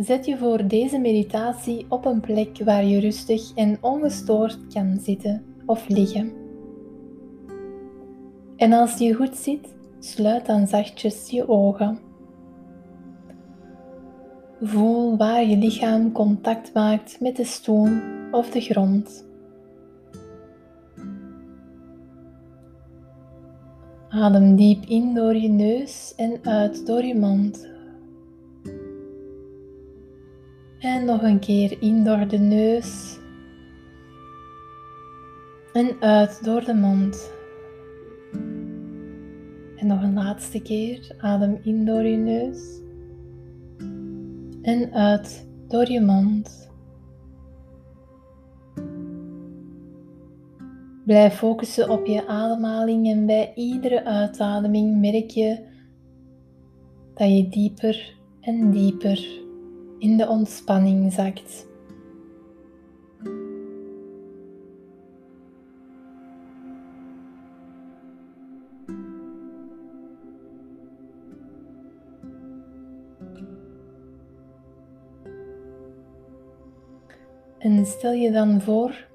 Zet je voor deze meditatie op een plek waar je rustig en ongestoord kan zitten of liggen. En als je goed zit, sluit dan zachtjes je ogen. Voel waar je lichaam contact maakt met de stoel of de grond. Adem diep in door je neus en uit door je mond. En nog een keer in door de neus en uit door de mond. En nog een laatste keer. Adem in door je neus en uit door je mond. Blijf focussen op je ademhaling en bij iedere uitademing merk je dat je dieper en dieper in de ontspanning zakt. En stel je dan voor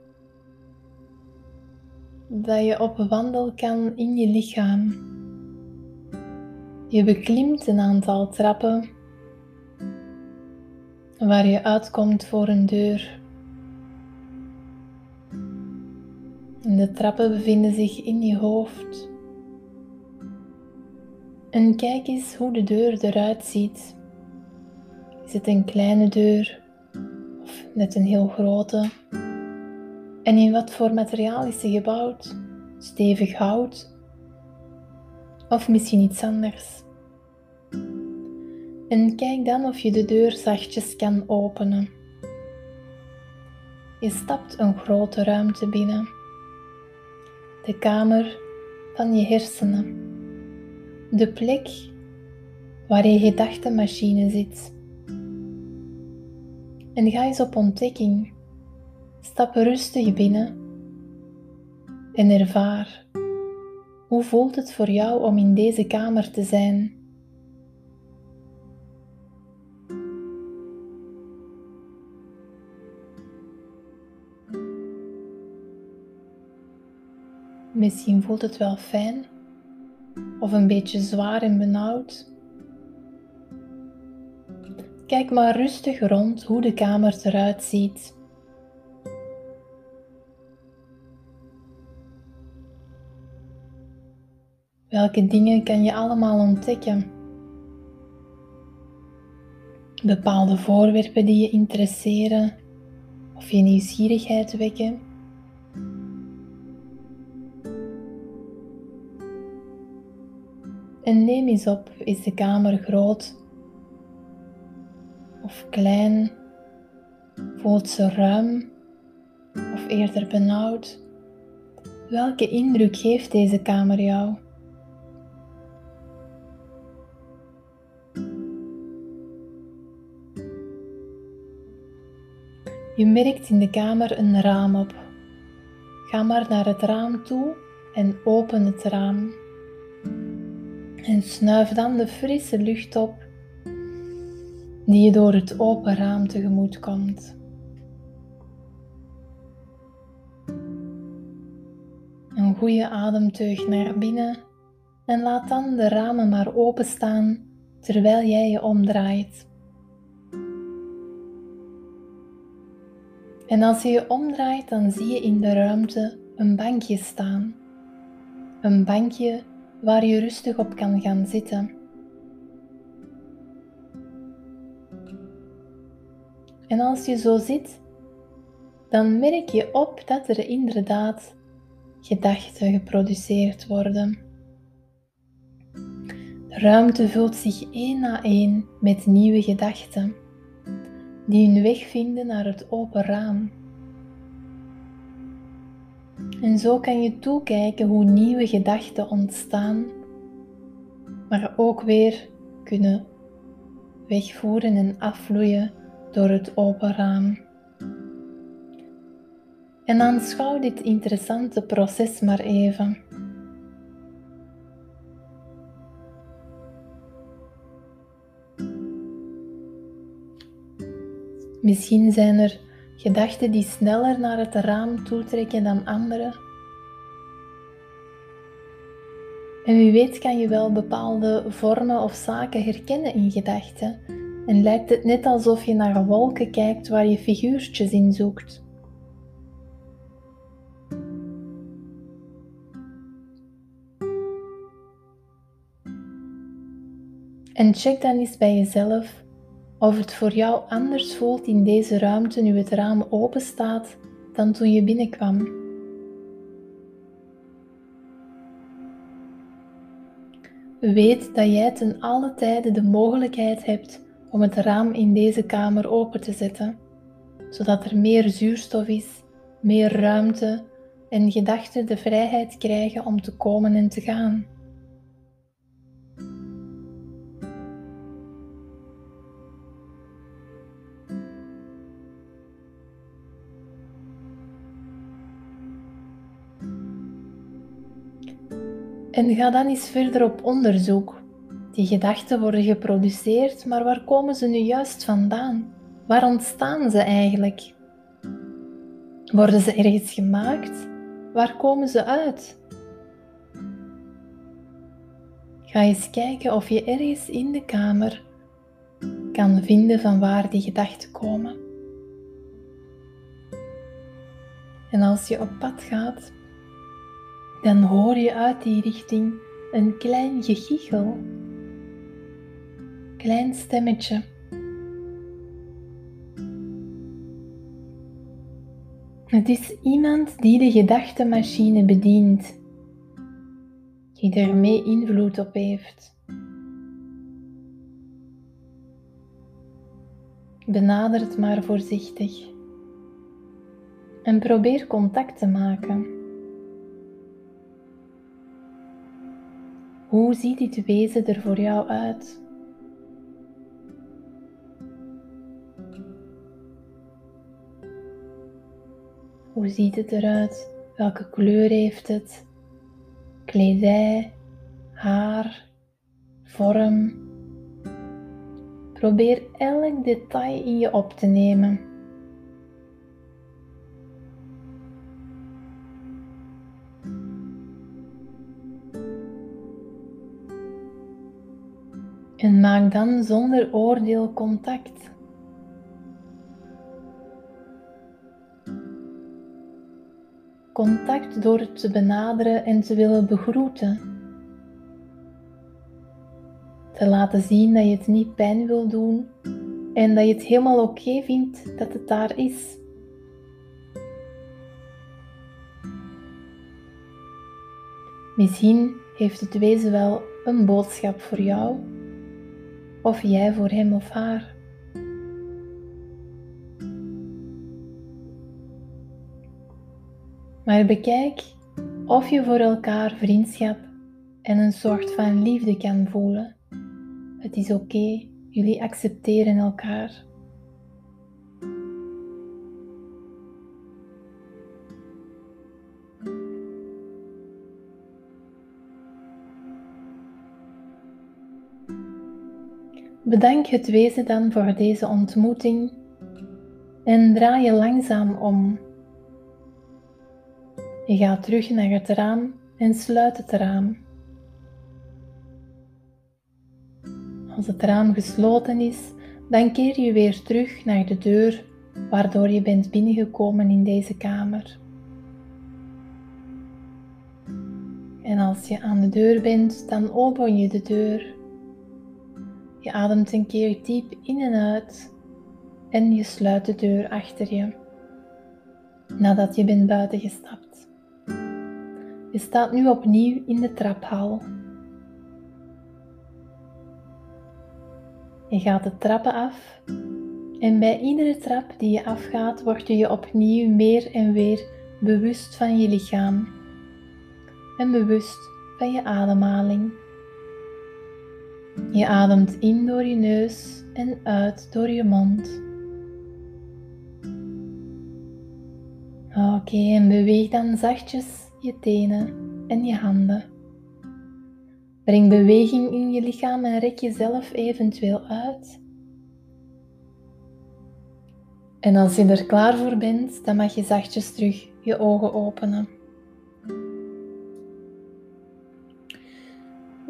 dat je op wandel kan in je lichaam. Je beklimt een aantal trappen waar je uitkomt voor een deur. En de trappen bevinden zich in je hoofd. En kijk eens hoe de deur eruit ziet. Is het een kleine deur of net een heel grote? En in wat voor materiaal is ze gebouwd? Stevig hout? Of misschien iets anders? En kijk dan of je de deur zachtjes kan openen. Je stapt een grote ruimte binnen. De kamer van je hersenen. De plek waar je gedachtenmachine zit. En ga eens op ontdekking. Stap rustig binnen en ervaar hoe voelt het voor jou om in deze kamer te zijn. Misschien voelt het wel fijn of een beetje zwaar en benauwd. Kijk maar rustig rond hoe de kamer eruit ziet. Welke dingen kan je allemaal ontdekken? Bepaalde voorwerpen die je interesseren of je nieuwsgierigheid wekken. En neem eens op, is de kamer groot of klein? Voelt ze ruim of eerder benauwd? Welke indruk geeft deze kamer jou? Je merkt in de kamer een raam op. Ga maar naar het raam toe en open het raam. En snuif dan de frisse lucht op die je door het open raam tegemoet komt. Een goede ademteug naar binnen en laat dan de ramen maar openstaan terwijl jij je omdraait. En als je je omdraait, dan zie je in de ruimte een bankje staan. Een bankje waar je rustig op kan gaan zitten. En als je zo zit, dan merk je op dat er inderdaad gedachten geproduceerd worden. De ruimte vult zich één na één met nieuwe gedachten die hun weg vinden naar het open raam. En zo kan je toekijken hoe nieuwe gedachten ontstaan, maar ook weer kunnen wegvoeren en afvloeien door het open raam. En aanschouw dit interessante proces maar even. Misschien zijn er gedachten die sneller naar het raam toetrekken dan andere. En wie weet kan je wel bepaalde vormen of zaken herkennen in gedachten en lijkt het net alsof je naar wolken kijkt waar je figuurtjes in zoekt. En check dan eens bij jezelf of het voor jou anders voelt in deze ruimte nu het raam open staat dan toen je binnenkwam. Weet dat jij ten alle tijde de mogelijkheid hebt om het raam in deze kamer open te zetten, zodat er meer zuurstof is, meer ruimte en gedachten de vrijheid krijgen om te komen en te gaan. En ga dan eens verder op onderzoek. Die gedachten worden geproduceerd, maar waar komen ze nu juist vandaan? Waar ontstaan ze eigenlijk? Worden ze ergens gemaakt? Waar komen ze uit? Ga eens kijken of je ergens in de kamer kan vinden van waar die gedachten komen. En als je op pad gaat, dan hoor je uit die richting een klein gegichel. Klein stemmetje. Het is iemand die de gedachtenmachine bedient, die er mee invloed op heeft. Benader het maar voorzichtig en probeer contact te maken. Hoe ziet dit wezen er voor jou uit? Hoe ziet het eruit? Welke kleur heeft het? Kledij, haar, vorm. Probeer elk detail in je op te nemen. En maak dan zonder oordeel contact. Contact door het te benaderen en te willen begroeten. Te laten zien dat je het niet pijn wil doen en dat je het helemaal oké vindt dat het daar is. Misschien heeft het wezen wel een boodschap voor jou of jij voor hem of haar. Maar bekijk of je voor elkaar vriendschap en een soort van liefde kan voelen. Het is oké, jullie accepteren elkaar. Bedank het wezen dan voor deze ontmoeting en draai je langzaam om. Je gaat terug naar het raam en sluit het raam. Als het raam gesloten is, dan keer je weer terug naar de deur waardoor je bent binnengekomen in deze kamer. En als je aan de deur bent, dan open je de deur je ademt een keer diep in en uit en je sluit de deur achter je nadat je bent buiten gestapt. Je staat nu opnieuw in de traphal. Je gaat de trappen af en bij iedere trap die je afgaat word je je opnieuw meer en weer bewust van je lichaam en bewust van je ademhaling. Je ademt in door je neus en uit door je mond. Oké, en beweeg dan zachtjes je tenen en je handen. Breng beweging in je lichaam en rek jezelf eventueel uit. En als je er klaar voor bent, dan mag je zachtjes terug je ogen openen.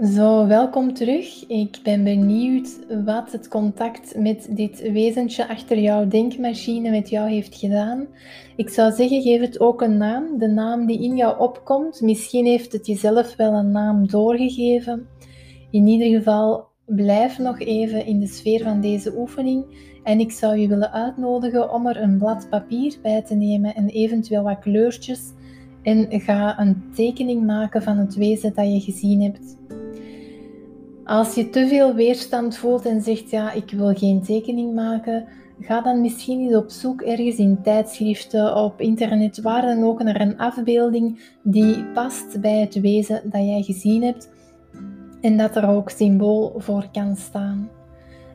Zo, welkom terug. Ik ben benieuwd wat het contact met dit wezentje achter jouw denkmachine met jou heeft gedaan. Ik zou zeggen, geef het ook een naam, de naam die in jou opkomt. Misschien heeft het jezelf wel een naam doorgegeven. In ieder geval, blijf nog even in de sfeer van deze oefening en ik zou je willen uitnodigen om er een blad papier bij te nemen en eventueel wat kleurtjes en ga een tekening maken van het wezen dat je gezien hebt. Als je te veel weerstand voelt en zegt ja, ik wil geen tekening maken, ga dan misschien eens op zoek ergens in tijdschriften, op internet, waar dan ook naar een afbeelding die past bij het wezen dat jij gezien hebt en dat er ook symbool voor kan staan.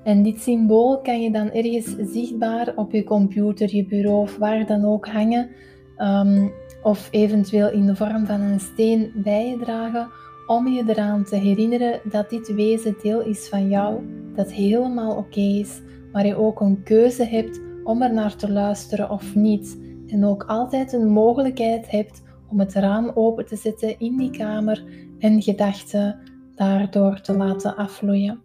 En dit symbool kan je dan ergens zichtbaar op je computer, je bureau of waar dan ook hangen, ehm, of eventueel in de vorm van een steen bij je dragen, om je eraan te herinneren dat dit wezen deel is van jou, dat helemaal oké is, maar je ook een keuze hebt om er naar te luisteren of niet. En ook altijd een mogelijkheid hebt om het raam open te zetten in die kamer en gedachten daardoor te laten afvloeien.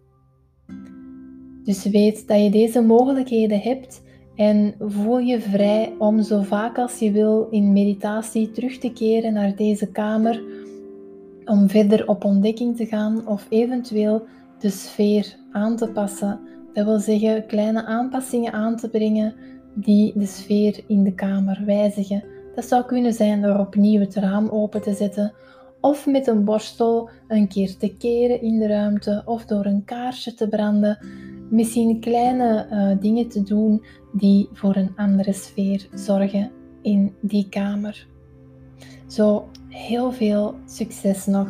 Dus weet dat je deze mogelijkheden hebt en voel je vrij om zo vaak als je wil in meditatie terug te keren naar deze kamer, om verder op ontdekking te gaan of eventueel de sfeer aan te passen. Dat wil zeggen kleine aanpassingen aan te brengen die de sfeer in de kamer wijzigen. Dat zou kunnen zijn door opnieuw het raam open te zetten of met een borstel een keer te keren in de ruimte of door een kaarsje te branden. Misschien kleine uh, dingen te doen die voor een andere sfeer zorgen in die kamer. Zo heel veel succes nog.